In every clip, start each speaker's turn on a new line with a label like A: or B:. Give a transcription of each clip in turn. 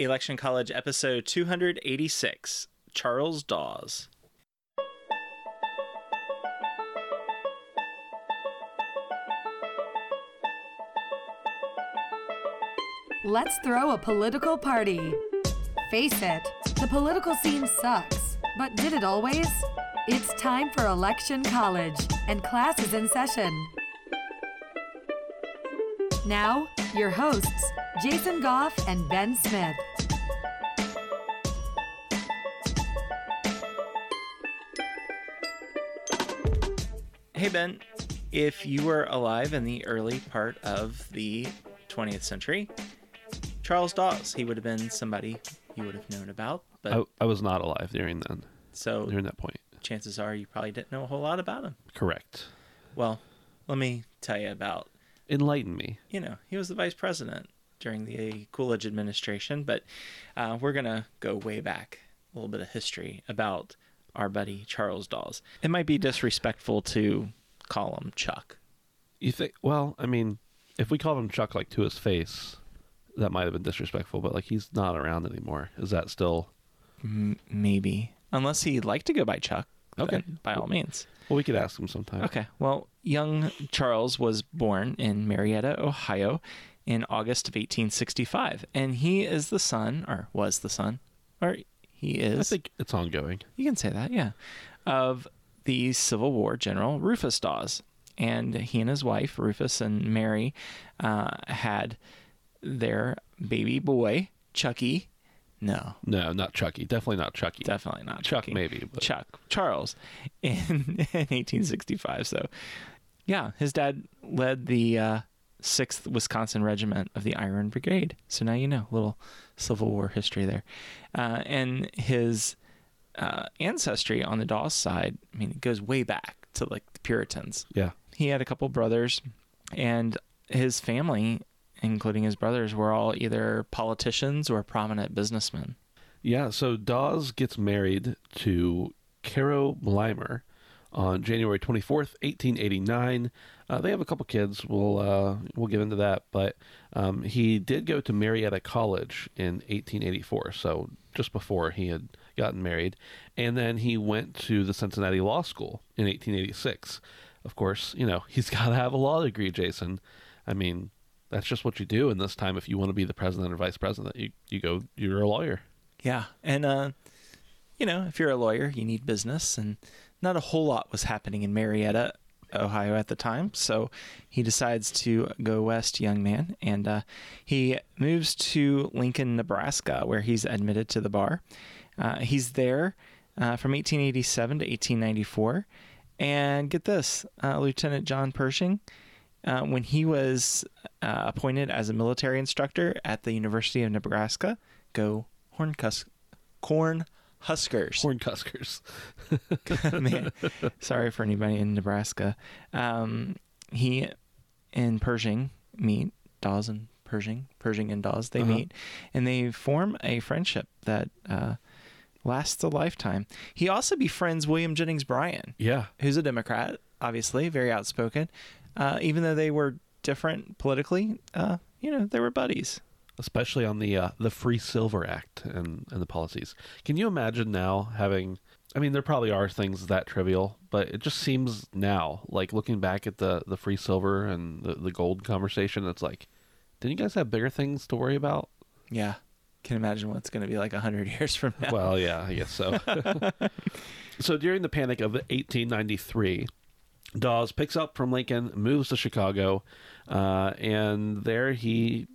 A: Election College episode 286 Charles Dawes.
B: Let's throw a political party. Face it, the political scene sucks. But did it always? It's time for Election College, and class is in session. Now, your hosts, Jason Goff and Ben Smith.
A: Hey, Ben. If you were alive in the early part of the 20th century, Charles Dawes, he would have been somebody you would have known about. But
C: I, I was not alive during then,
A: so
C: during that point.
A: chances are you probably didn't know a whole lot about him.
C: Correct.
A: Well, let me tell you about
C: Enlighten me.
A: you know, he was the vice president during the Coolidge administration, but uh, we're going to go way back a little bit of history about our buddy Charles Dawes. It might be disrespectful to call him Chuck.
C: You think? Well, I mean, if we called him Chuck like to his face, that might have been disrespectful. But like he's not around anymore. Is that still?
A: M- maybe. Unless he'd like to go by Chuck.
C: Okay.
A: by all means.
C: Well, we could ask him sometime.
A: Okay. Well, young Charles was born in Marietta, Ohio in August of 1865. And he is the son, or was the son, or he is.
C: I think it's ongoing.
A: You can say that, yeah. Of the Civil War general Rufus Dawes. And he and his wife, Rufus and Mary, uh, had their baby boy, Chucky. No,
C: No, not Chucky. Definitely not Chucky.
A: definitely not
C: Chuck,
A: Chucky.
C: maybe. But
A: Chuck Charles in, in 1865. So, yeah, his dad led the uh, 6th Wisconsin Regiment of the Iron Brigade. So now you know, a little Civil War history there. Uh, and his uh, ancestry on the Dawes side, I mean, it goes way back to like the Puritans.
C: yeah.
A: He had a couple brothers, and his family, including his brothers, were all either politicians or prominent businessmen.
C: Yeah, so Dawes gets married to Caro Blymyer on January 24th, 1889. Uh, they have a couple kids. We'll uh, we'll get into that, but um, he did go to Marietta College in 1884, so just before he had gotten married, and then he went to the Cincinnati Law School in 1886. Of course, you know he's got to have a law degree, Jason. I mean, that's just what you do in this time. If you want to be the president or vice president, you you go. You're a lawyer.
A: Yeah, and uh, you know, if you're a lawyer, you need business, and not a whole lot was happening in Marietta, Ohio at the time. So he decides to go west, young man, and uh, he moves to Lincoln, Nebraska, where he's admitted to the bar. Uh, he's there uh, from 1887 to 1894, and get this, uh, Lieutenant John Pershing. Uh, when he was uh, appointed as a military instructor at the University of Nebraska, go Horn Cus- Corn Huskers.
C: Horned Huskers.
A: Man, sorry for anybody in Nebraska. Um, he and Pershing meet. Dawes and Pershing, Pershing and Dawes, they
C: Uh-huh.
A: meet, and they form a friendship that uh, lasts a lifetime. He also befriends William Jennings Bryan,
C: Yeah.
A: who's a Democrat, obviously very outspoken. Uh, even though they were different politically, uh, you know, they were buddies.
C: Especially on the uh, the Free Silver Act and and the policies. Can you imagine now having? I mean, there probably are things that trivial, but it just seems now, like looking back at the the free silver and the, the gold conversation, it's like, didn't you guys have bigger things to worry about?
A: Yeah. Can imagine what it's going to be like 100 years from now.
C: Well, yeah, I guess so. so during the Panic of 1893, Dawes picks up from Lincoln, moves to Chicago, uh, and there he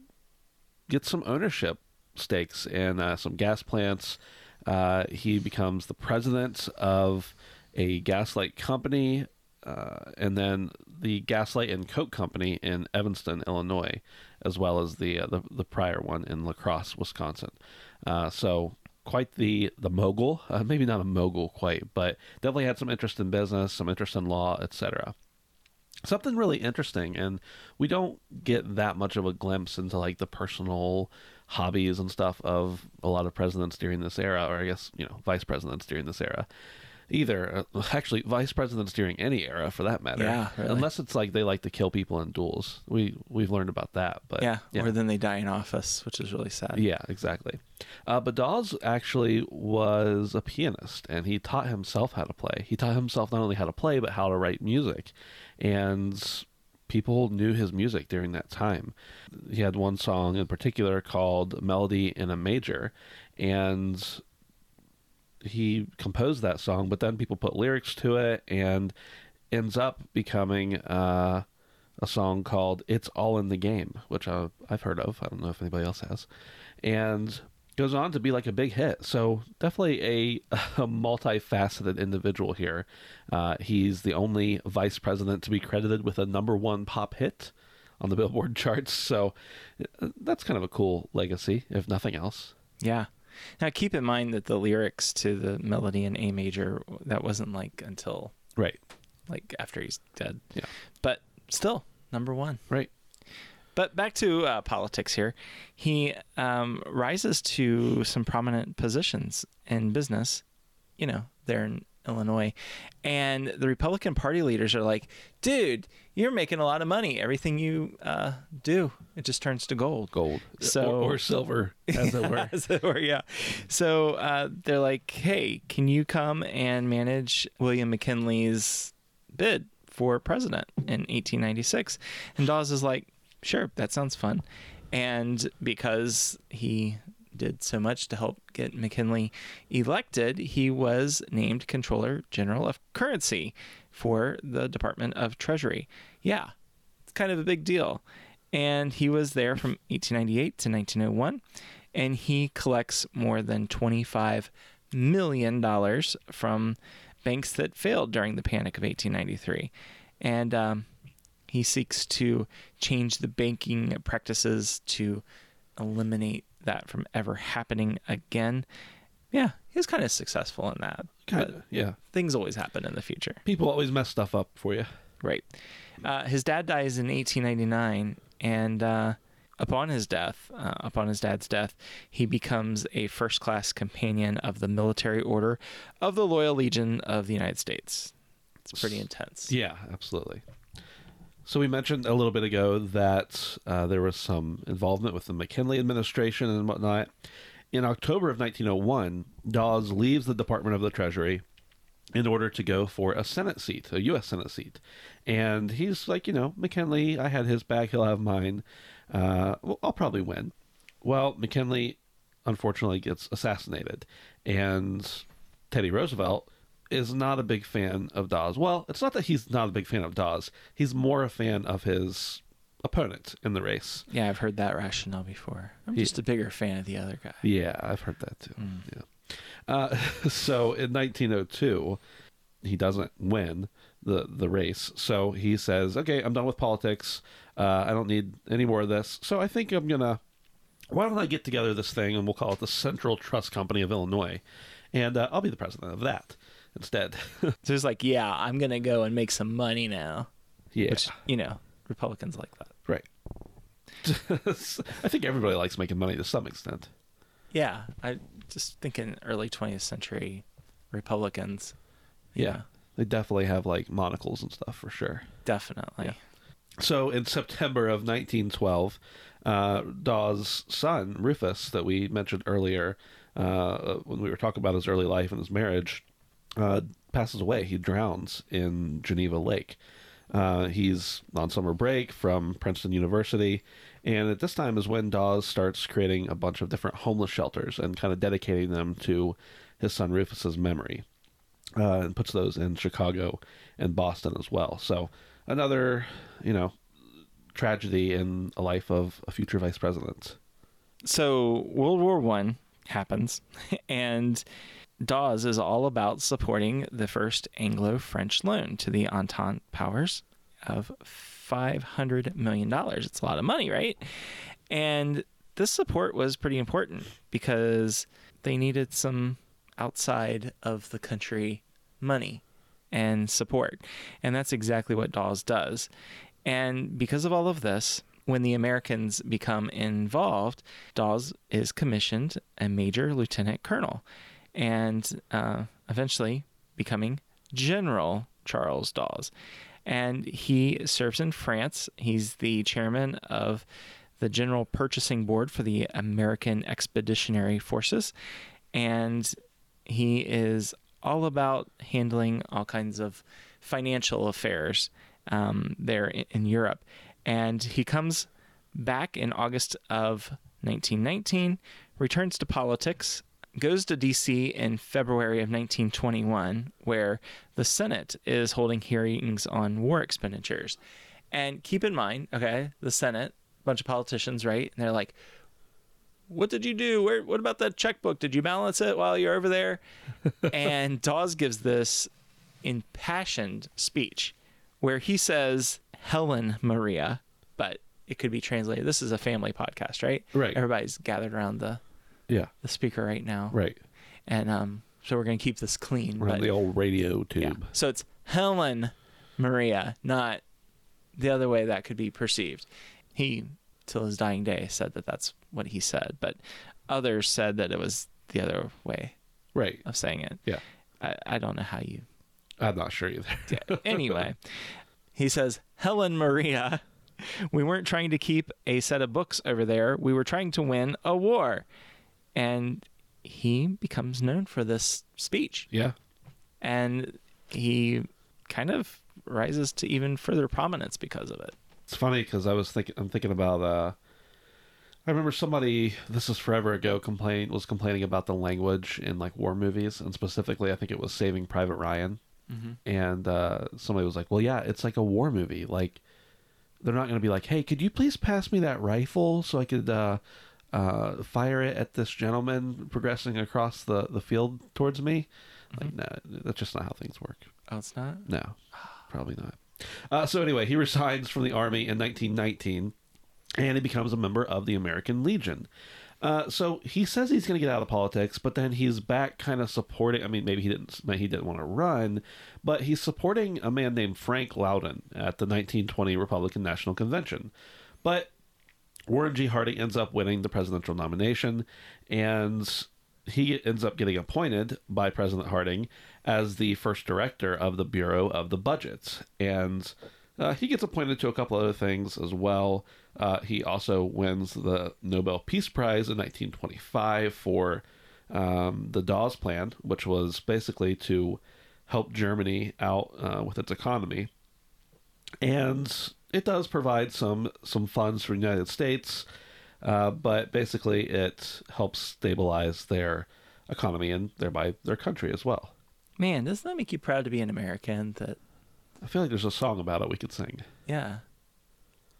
C: gets some ownership stakes in uh, some gas plants. Uh, he becomes the president of a gaslight company uh, and then the Gaslight and Coke Company in Evanston, Illinois, as well as the uh, the, the prior one in La Crosse, Wisconsin. Uh, so quite the the mogul, uh, maybe not a mogul quite, but definitely had some interest in business, some interest in law, etc. Something really interesting, and we don't get that much of a glimpse into like the personal hobbies and stuff of a lot of presidents during this era, or I guess you know vice presidents during this era either. Uh, actually, vice presidents during any era, for that matter.
A: Yeah, really.
C: Unless it's like they like to kill people in duels. We we've learned about that, but
A: yeah, or then they die in office, which is really sad.
C: yeah, exactly. Uh, but Dawes actually was a pianist, and he taught himself how to play. He taught himself not only how to play, but how to write music, and people knew his music during that time. He had one song in particular called "Melody in a Major," and he composed that song, but then people put lyrics to it and ends up becoming uh, a song called "It's All in the Game," which I, I've heard of. I don't know if anybody else has, and goes on to be like a big hit. So definitely a, a multifaceted individual here. Uh, he's the only vice president to be credited with a number one pop hit on the Billboard charts. So uh, that's kind of a cool legacy, if nothing else.
A: Yeah. Now keep in mind that the lyrics to the melody in A major that wasn't like until
C: Right.
A: like after he's dead.
C: Yeah.
A: But still number one.
C: Right.
A: But back to uh, politics here. He um, rises to some prominent positions in business, you know, there in Illinois. And the Republican Party leaders are like, dude, you're making a lot of money. Everything you uh, do, it just turns to gold.
C: Gold.
A: So-
C: or, or silver, as it were.
A: As it were, yeah. So uh, they're like, hey, can you come and manage William McKinley's bid for president in 1896? And Dawes is like, sure, that sounds fun. And because he did so much to help get McKinley elected, he was named Controller General of Currency for the Department of Treasury. Yeah, it's kind of a big deal. And he was there from 1898 to 1901, and he collects more than 25 million dollars from banks that failed during the Panic of 1893, and um, he seeks to change the banking practices to eliminate that from ever happening again. Yeah, he's kind of successful in that.
C: Kind of, yeah.
A: things always happen in the future.
C: People always mess stuff up for you.
A: Right. Uh, his dad dies in 1899, and uh, upon his death, uh, upon his dad's death, he becomes a first class companion of the Military Order of the Loyal Legion of the United States. It's pretty intense.
C: Yeah, absolutely. So we mentioned a little bit ago that uh, there was some involvement with the McKinley administration and whatnot. In October of 1901, Dawes leaves the Department of the Treasury in order to go for a Senate seat, a U.S. Senate seat. And he's like, you know, McKinley, I had his back, he'll have mine. Uh, well, I'll probably win. Well, McKinley unfortunately gets assassinated, and Teddy Roosevelt is not a big fan of Dawes. Well, it's not that he's not a big fan of Dawes. He's more a fan of his opponent in the race.
A: Yeah, I've heard that rationale before. I'm just a bigger fan of the other guy.
C: Yeah, I've heard that too. Yeah. Uh, so in 1902, he doesn't win the the race. So he says, "Okay, I'm done with politics. Uh, I don't need any more of this. So I think I'm gonna. Why don't I get together this thing and we'll call it the Central Trust Company of Illinois, and uh, I'll be the president of that instead."
A: So it's like, yeah, I'm going to go and make some money now.
C: yeah,
A: Which, you know, Republicans like that.
C: right. I think everybody likes making money to some extent.
A: Yeah, I just think in early 20th century Republicans.
C: Yeah, they definitely have like monocles and stuff for sure.
A: definitely.
C: Yeah. So in September of 1912, uh, Dawes' son Rufus, that we mentioned earlier uh, when we were talking about his early life and his marriage, uh, passes away. He drowns in Geneva Lake. Uh, he's on summer break from Princeton University, and at this time is when Dawes starts creating a bunch of different homeless shelters and kind of dedicating them to his son Rufus's memory uh, and puts those in Chicago and Boston as well. So another, you know, tragedy in a life of a future vice president.
A: So World War One happens. and Dawes is all about supporting the first Anglo French loan to the Entente powers of $500 million. It's a lot of money, right? And this support was pretty important because they needed some outside of the country money and support. And that's exactly what Dawes does. And because of all of this, when the Americans become involved, Dawes is commissioned a major lieutenant colonel and uh, eventually becoming General Charles Dawes. And he serves in France. He's the chairman of the General Purchasing Board for the American Expeditionary Forces. And he is all about handling all kinds of financial affairs um, there in, in Europe. And he comes back in August of 1919, returns to politics, goes to D.C. in February of 1921, where the Senate is holding hearings on war expenditures. And keep in mind, okay, the Senate, a bunch of politicians, right? And they're like, what did you do? Where, what about that checkbook? Did you balance it while you're over there? and Dawes gives this impassioned speech where he says, Helen Maria, but it could be translated. This is a family podcast, right?
C: Right.
A: Everybody's gathered around the,
C: Yeah.
A: the speaker right now.
C: Right.
A: And um, so we're going to keep this clean.
C: We're on the old radio
A: yeah.
C: tube.
A: So it's Helen Maria, not the other way that could be perceived. He, till his dying day, said that that's what he said, but others said that it was the other way
C: Right.
A: of saying it.
C: Yeah.
A: I, I don't know how you.
C: I'm not sure either.
A: Yeah. Anyway, he says, Helen Maria, we weren't trying to keep a set of books over there. We were trying to win a war. And he becomes known for this speech.
C: yeah.
A: and he kind of rises to even further prominence because of it.
C: It's funny because I was thinking, I'm thinking about. uh I remember somebody. This is forever ago. Complain was complaining about the language in like war movies, and specifically, I think it was Saving Private Ryan. And uh, somebody was like, "Well, yeah, it's like a war movie. Like, they're not going to be like, hey, could you please pass me that rifle so I could uh, uh, fire it at this gentleman progressing across the the field towards me." Like, no, that's just not how things work.
A: Oh, it's not.
C: No, probably not. Uh, so anyway, he resigns from the army in 1919, and he becomes a member of the American Legion. Uh, so he says he's going to get out of politics, but then he's back, kind of supporting. I mean, maybe he didn't. Maybe he didn't want to run, but he's supporting a man named Frank Lowden at the 1920 Republican National Convention. But Warren G. Harding ends up winning the presidential nomination, and he ends up getting appointed by President Harding as the first director of the Bureau of the Budget. And uh, he gets appointed to a couple other things as well. Uh, he also wins the Nobel Peace Prize in 1925 for um, the Dawes Plan, which was basically to help Germany out uh, with its economy and it does provide some some funds for the United States, uh, but basically it helps stabilize their economy and thereby their country as well.
A: Man, doesn't that make you proud to be an American? That
C: I feel like there's a song about it we could sing.
A: yeah.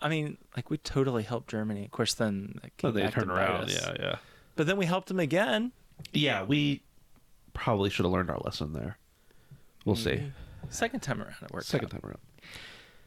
A: I mean, like we totally helped Germany. Of course, then that came
C: But they turn around,
A: us.
C: yeah, yeah,
A: But then we helped them again.
C: yeah. We probably should have learned our lesson there. We'll see.
A: Second time around, it worked.
C: Second
A: out.
C: time around.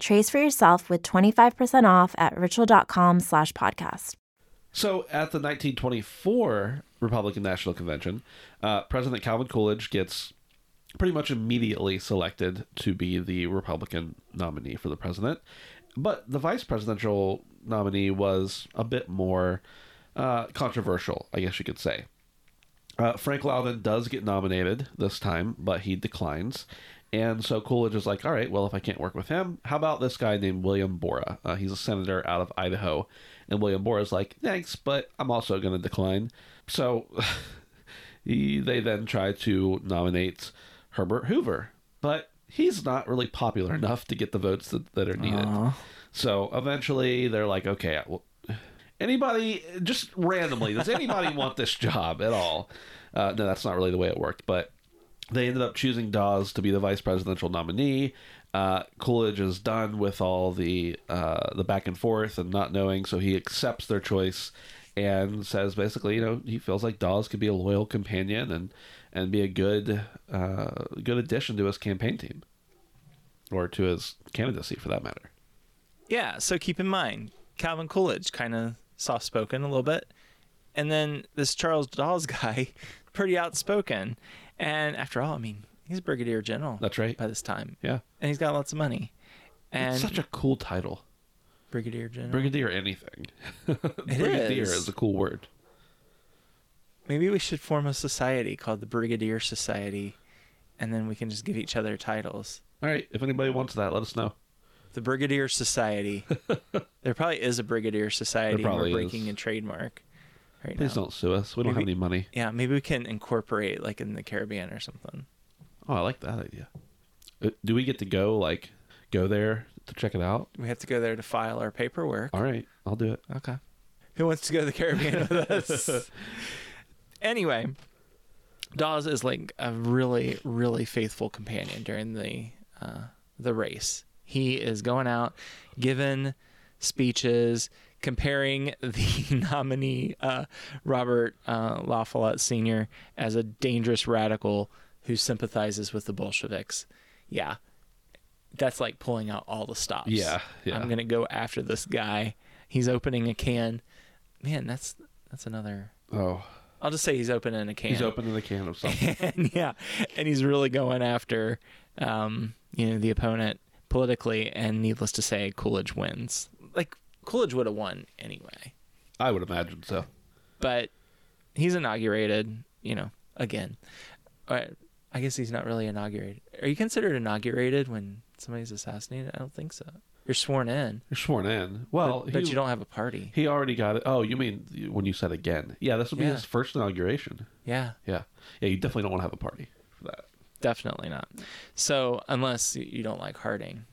D: Trace for yourself with 25% off at ritual.com slash podcast.
C: So at the 1924 Republican National Convention, uh, President Calvin Coolidge gets pretty much immediately selected to be the Republican nominee for the president. But the vice presidential nominee was a bit more uh, controversial, I guess you could say. Uh, Frank Lowden does get nominated this time, but he declines. And so Coolidge is like, all right, well, if I can't work with him, how about this guy named William Borah? Uh, he's a senator out of Idaho. And William Borah is like, thanks, but I'm also going to decline. So he, they then try to nominate Herbert Hoover. But he's not really popular enough to get the votes that, that are needed.
A: Aw.
C: So eventually they're like, okay, well, anybody, just randomly, does anybody want this job at all? Uh, no, that's not really the way it worked. But they ended up choosing Dawes to be the vice presidential nominee. Uh, Coolidge is done with all the uh, the back and forth and not knowing, so he accepts their choice and says basically, you know, he feels like Dawes could be a loyal companion and and be a good uh, good addition to his campaign team or to his candidacy for that matter.
A: Yeah, so keep in mind, Calvin Coolidge, kind of soft spoken a little bit. And then this Charles Dawes guy, pretty outspoken. And after all, I mean, he's a brigadier general.
C: That's right.
A: By this time.
C: Yeah.
A: And he's got lots of money. And
C: it's such a cool title.
A: brigadier general.
C: Brigadier anything. Brigadier
A: is.
C: is a cool word.
A: Maybe we should form a society called the Brigadier Society. And then we can just give each other titles.
C: All right. If anybody wants that, let us know.
A: The Brigadier Society. there probably is a Brigadier Society. and
C: probably
A: we're
C: is.
A: breaking a trademark right
C: Please
A: now.
C: don't sue us. We don't have any money.
A: Yeah, maybe we can incorporate like in the Caribbean or something.
C: Oh, I like that idea. Uh, Do we get to go like go there to check it out?
A: We have to go there to file our paperwork.
C: All right, I'll do it.
A: Okay. Who wants to go to the Caribbean with us? anyway, Dawes is like a really, really faithful companion during the uh, the race. He is going out, giving speeches, comparing the nominee uh, Robert uh, La Follette Sr. as a dangerous radical who sympathizes with the Bolsheviks. Yeah, that's like pulling out all the stops.
C: Yeah, yeah.
A: I'm gonna go after this guy. He's opening a can. Man, that's that's another.
C: Oh,
A: I'll just say he's opening a can.
C: he's opening the can of something.
A: and yeah, and he's really going after, um, you know, the opponent politically. And needless to say, Coolidge wins. Coolidge would have won anyway,
C: I would imagine so.
A: but he's inaugurated. You know, again. Right, I guess he's not really inaugurated. Are you considered inaugurated when somebody's assassinated? I don't think so. You're sworn in,
C: You're sworn in. Well,
A: but, but
C: he,
A: you don't have a party.
C: He already got it. Oh, you mean when you said again? Yeah, this will be
A: Yeah.
C: his first inauguration.
A: Yeah.
C: Yeah, yeah. You definitely don't want to have a party for that.
A: Definitely not. So unless you don't like Harding,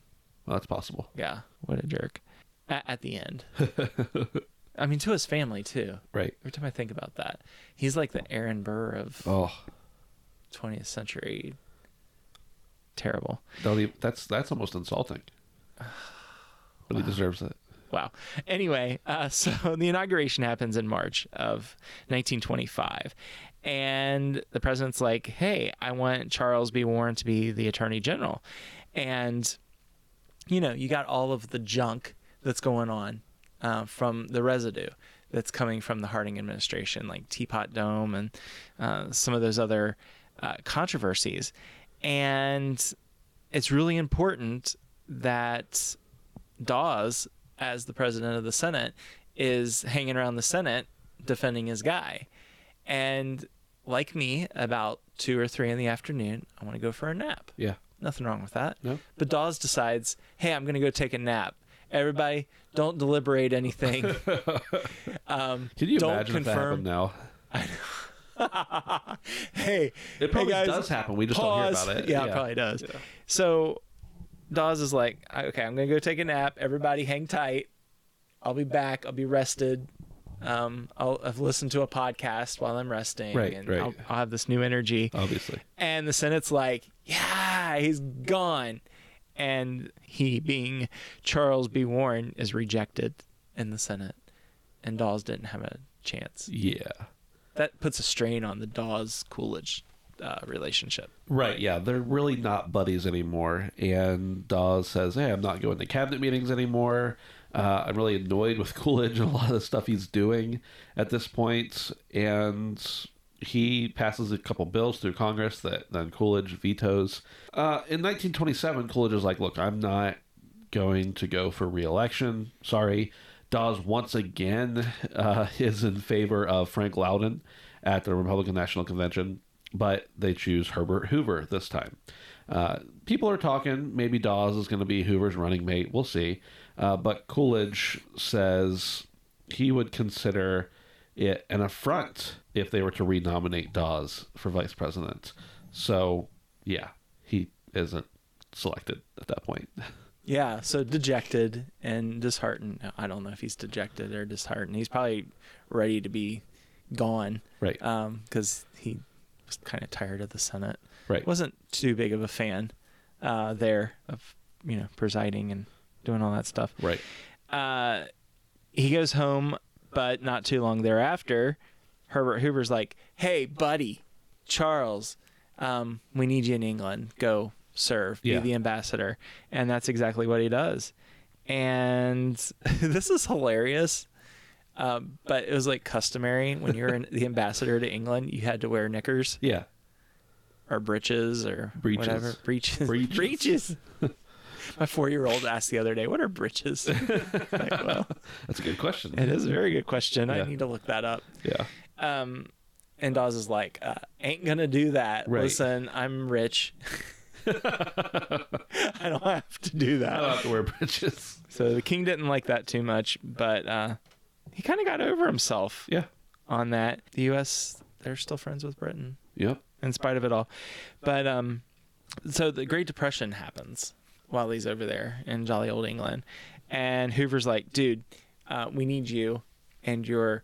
C: Well, that's possible.
A: yeah, what a jerk. At, at the end, I mean, to his family too.
C: Right.
A: Every time I think about that, he's like the Aaron Burr of
C: Oh,
A: 20th century. Terrible.
C: even, that's that's almost insulting. But he deserves it.
A: Wow. Anyway, uh, so the inauguration happens in March of 1925. And the president's like, hey, I want Charles B. Warren to be the attorney general. And, you know, you got all of the junk that's going on uh, from the residue that's coming from the Harding administration, like Teapot Dome and uh, some of those other uh, controversies. And it's really important that Dawes, as the president of the Senate, is hanging around the Senate defending his guy. And like me, about two or three in the afternoon, I want to go for a nap.
C: Yeah.
A: Nothing wrong with that.
C: No.
A: But Dawes decides, hey, I'm going to go take a nap. Everybody, don't deliberate anything. um,
C: Can you
A: don't
C: imagine happened now?
A: hey,
C: It probably
A: hey guys,
C: does happen. We just don't hear about it.
A: Yeah, it probably does. So Dawes is like, okay, I'm gonna go take a nap. Everybody, hang tight. I'll be back. I'll be rested. Um, I'll have listened to a podcast while I'm resting,
C: Right,
A: and
C: right.
A: I'll, I'll have this new energy.
C: Obviously.
A: And the Senate's like, yeah, he's gone. And he, being Charles B. Warren, is rejected in the Senate. And Dawes didn't have a chance.
C: Yeah.
A: That puts a strain on the Dawes Coolidge uh, relationship.
C: Right, yeah, they're really not buddies anymore. And Dawes says, "Hey, I'm not going to cabinet meetings anymore. Uh, I'm really annoyed with Coolidge and a lot of the stuff he's doing at this point." And he passes a couple bills through Congress that then Coolidge vetoes. Uh, in 1927, Coolidge is like, "Look, I'm not going to go for re-election. Sorry." Dawes once again uh, is in favor of Frank Lowden at the Republican National Convention, but they choose Herbert Hoover this time. Uh, people are talking maybe Dawes is going to be Hoover's running mate. We'll see. Uh, but Coolidge says he would consider it an affront if they were to renominate Dawes for vice president. So yeah, he isn't selected at that point.
A: Yeah, so dejected and disheartened. I don't know if he's dejected or disheartened. He's probably ready to be gone.
C: Right.
A: Because he was kind of tired of the Senate.
C: Right.
A: Wasn't too big of a fan uh, there of, you know, presiding and doing all that stuff.
C: Right.
A: Uh, he goes home, but not too long thereafter, Herbert Hoover's like, "Hey, buddy, Charles, um, we need you in England. Go serve,
C: Yeah.
A: be the ambassador." And that's exactly what he does. And this is hilarious. Um, but it was like customary when you're in, the ambassador to England, you had to wear knickers
C: Yeah.
A: or breeches or
C: Breeches.
A: whatever. Breeches.
C: Breeches.
A: Breeches. My four-year-old asked the other day, "What are britches?" like, well,
C: That's a good question.
A: it is a very good question. I need to look that up.
C: Yeah.
A: Um, and Dawes is like, uh, "Ain't gonna do that.
C: Right.
A: Listen, I'm rich. I don't have to do that.
C: I don't have to wear britches.
A: So the king didn't like that too much, but uh, he kind of got over himself
C: Yeah.
A: on that. The U.S. they're still friends with Britain
C: Yep.
A: in spite of it all. But um, so the Great Depression happens while he's over there in jolly old England, and Hoover's like, "Dude, uh, we need you and your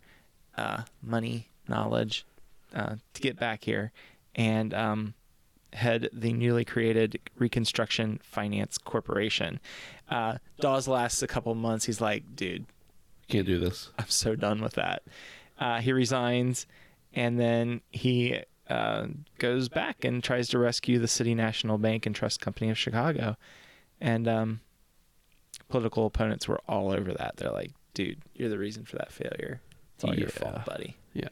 A: uh, money knowledge uh, to get back here and um, head the newly created Reconstruction Finance Corporation." Uh, Dawes lasts a couple months. He's like, "Dude,
C: Can't do this.
A: I'm so done with that. Uh, he resigns, and then he uh, goes back and tries to rescue the City National Bank and Trust Company of Chicago. And um, political opponents were all over that. They're like, "Dude, you're the reason for that failure. It's all your fault, buddy."
C: Yeah.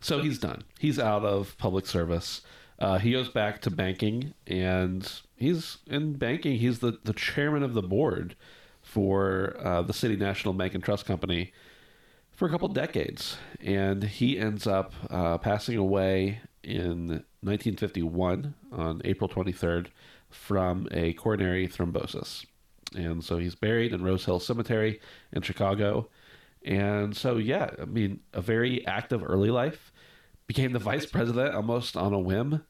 C: So he's done. He's out of public service. Uh, he goes back to banking, and he's in banking. He's the, the chairman of the board for uh, the City National Bank and Trust Company for a couple decades. And he ends up uh, passing away in 1951 on April 23rd from a coronary thrombosis. And so he's buried in Rose Hill Cemetery in Chicago. And so, yeah, I mean, a very active early life. Became the vice president almost on a whim.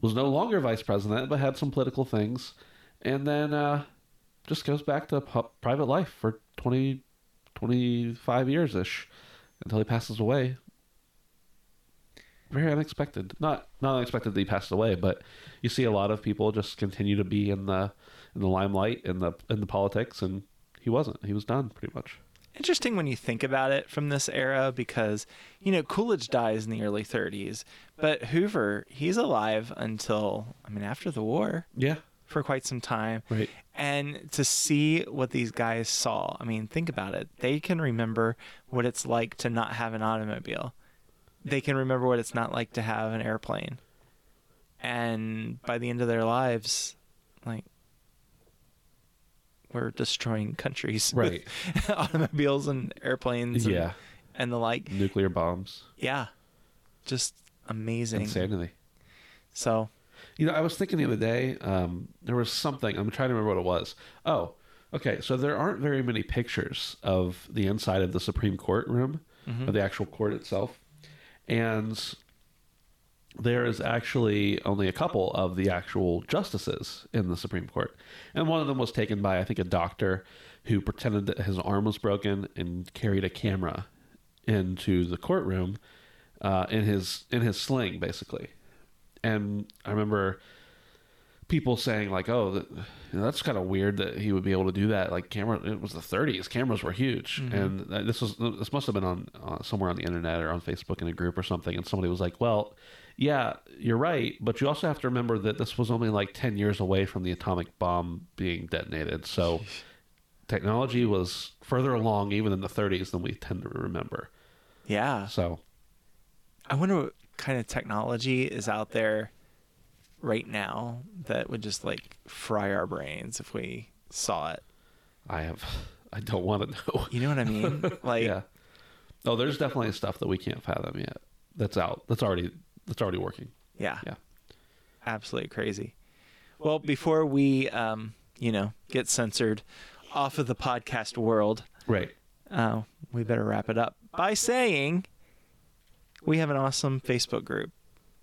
C: Was no longer vice president, but had some political things. And then uh, just goes back to private life for 20, 25 years ish until he passes away. Very unexpected. Not not unexpected that he passed away, but you see a lot of people just continue to be in the in the limelight in the in the politics, and he wasn't. He was done pretty much.
A: Interesting when you think about it from this era because, you know, Coolidge dies in the early 30s, but Hoover, he's alive until, I mean, after the war.
C: Yeah.
A: for quite some time.
C: Right.
A: And to see what these guys saw, I mean, think about it. They can remember what it's like to not have an automobile. They can remember what it's not like to have an airplane. And by the end of their lives, like we're destroying countries
C: Right.
A: with automobiles and airplanes and,
C: Yeah.
A: and the like.
C: Nuclear bombs.
A: Yeah. Just amazing.
C: Insanity.
A: So,
C: You know, I was thinking the other day, um, there was something, I'm trying to remember what it was. Oh, okay. So there aren't very many pictures of the inside of the Supreme Court room, of the actual court itself. And there is actually only a couple of the actual justices in the Supreme Court. And one of them was taken by, I think, a doctor who pretended that his arm was broken and carried a camera into the courtroom uh, in his in his sling, basically. And I remember people saying like, "Oh, that, you know, that's kind of weird that he would be able to do that." Like camera, it was the 30s. Cameras were huge, and uh, this was this must have been on uh, somewhere on the internet or on Facebook in a group or something. And somebody was like, "Well, yeah, you're right, but you also have to remember that this was only like 10 years away from the atomic bomb being detonated. So technology was further along even in the 30s than we tend to remember.
A: yeah.
C: So
A: I wonder what kind of technology is out there right now that would just like fry our brains if we saw it.
C: I have, I don't want to know.
A: You know what I mean? Like,
C: yeah. Oh, there's definitely stuff that we can't fathom yet. That's out. That's already that's already working.
A: yeah,
C: Yeah.
A: absolutely crazy. Well, before we, um, you know, get censored off of the podcast world,
C: Right.
A: uh, we better wrap it up by saying we have an awesome Facebook group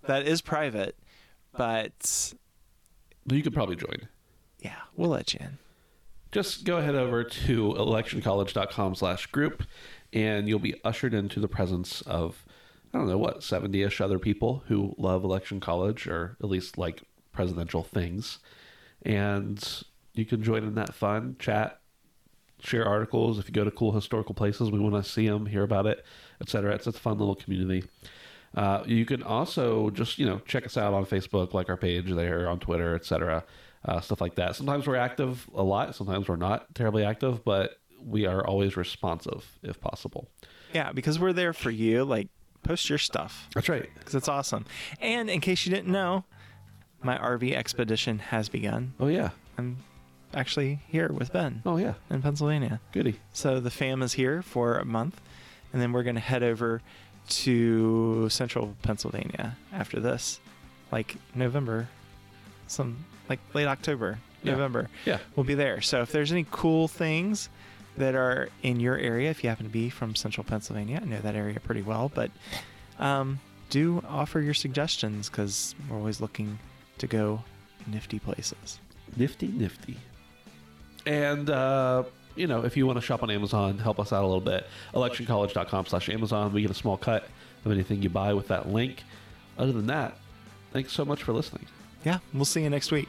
A: that is private, but
C: You could probably join.
A: yeah, we'll let you in.
C: just go ahead over to electioncollege.com slash group and you'll be ushered into the presence of i don't know what 70ish other people who love election college or at least like presidential things and you can join in that fun chat share articles if you go to cool historical places we want to see them hear about it etc it's a fun little community uh, you can also just you know check us out on facebook like our page there on twitter etc uh, stuff like that sometimes we're active a lot sometimes we're not terribly active but we are always responsive if possible
A: Yeah, because we're there for you. Like, post your stuff
C: that's right
A: because it's awesome. And in case you didn't know, my RV expedition has begun.
C: oh yeah
A: I'm actually here with Ben
C: oh yeah
A: in Pennsylvania.
C: goody
A: So the fam is here for a month, and then we're going to head over to central Pennsylvania after this, like November, some like late October,
C: Yeah.
A: November.
C: yeah
A: We'll be there. So if there's any cool things that are in your area, if you happen to be from central Pennsylvania, I know that area pretty well, but um, do offer your suggestions because we're always looking to go nifty places.
C: nifty nifty and uh you know if you want to shop on amazon help us out a little bit. electioncollege.com slash amazon. We get a small cut of anything you buy with that link. Other than that thanks so much for listening.
A: Yeah, we'll see you next week.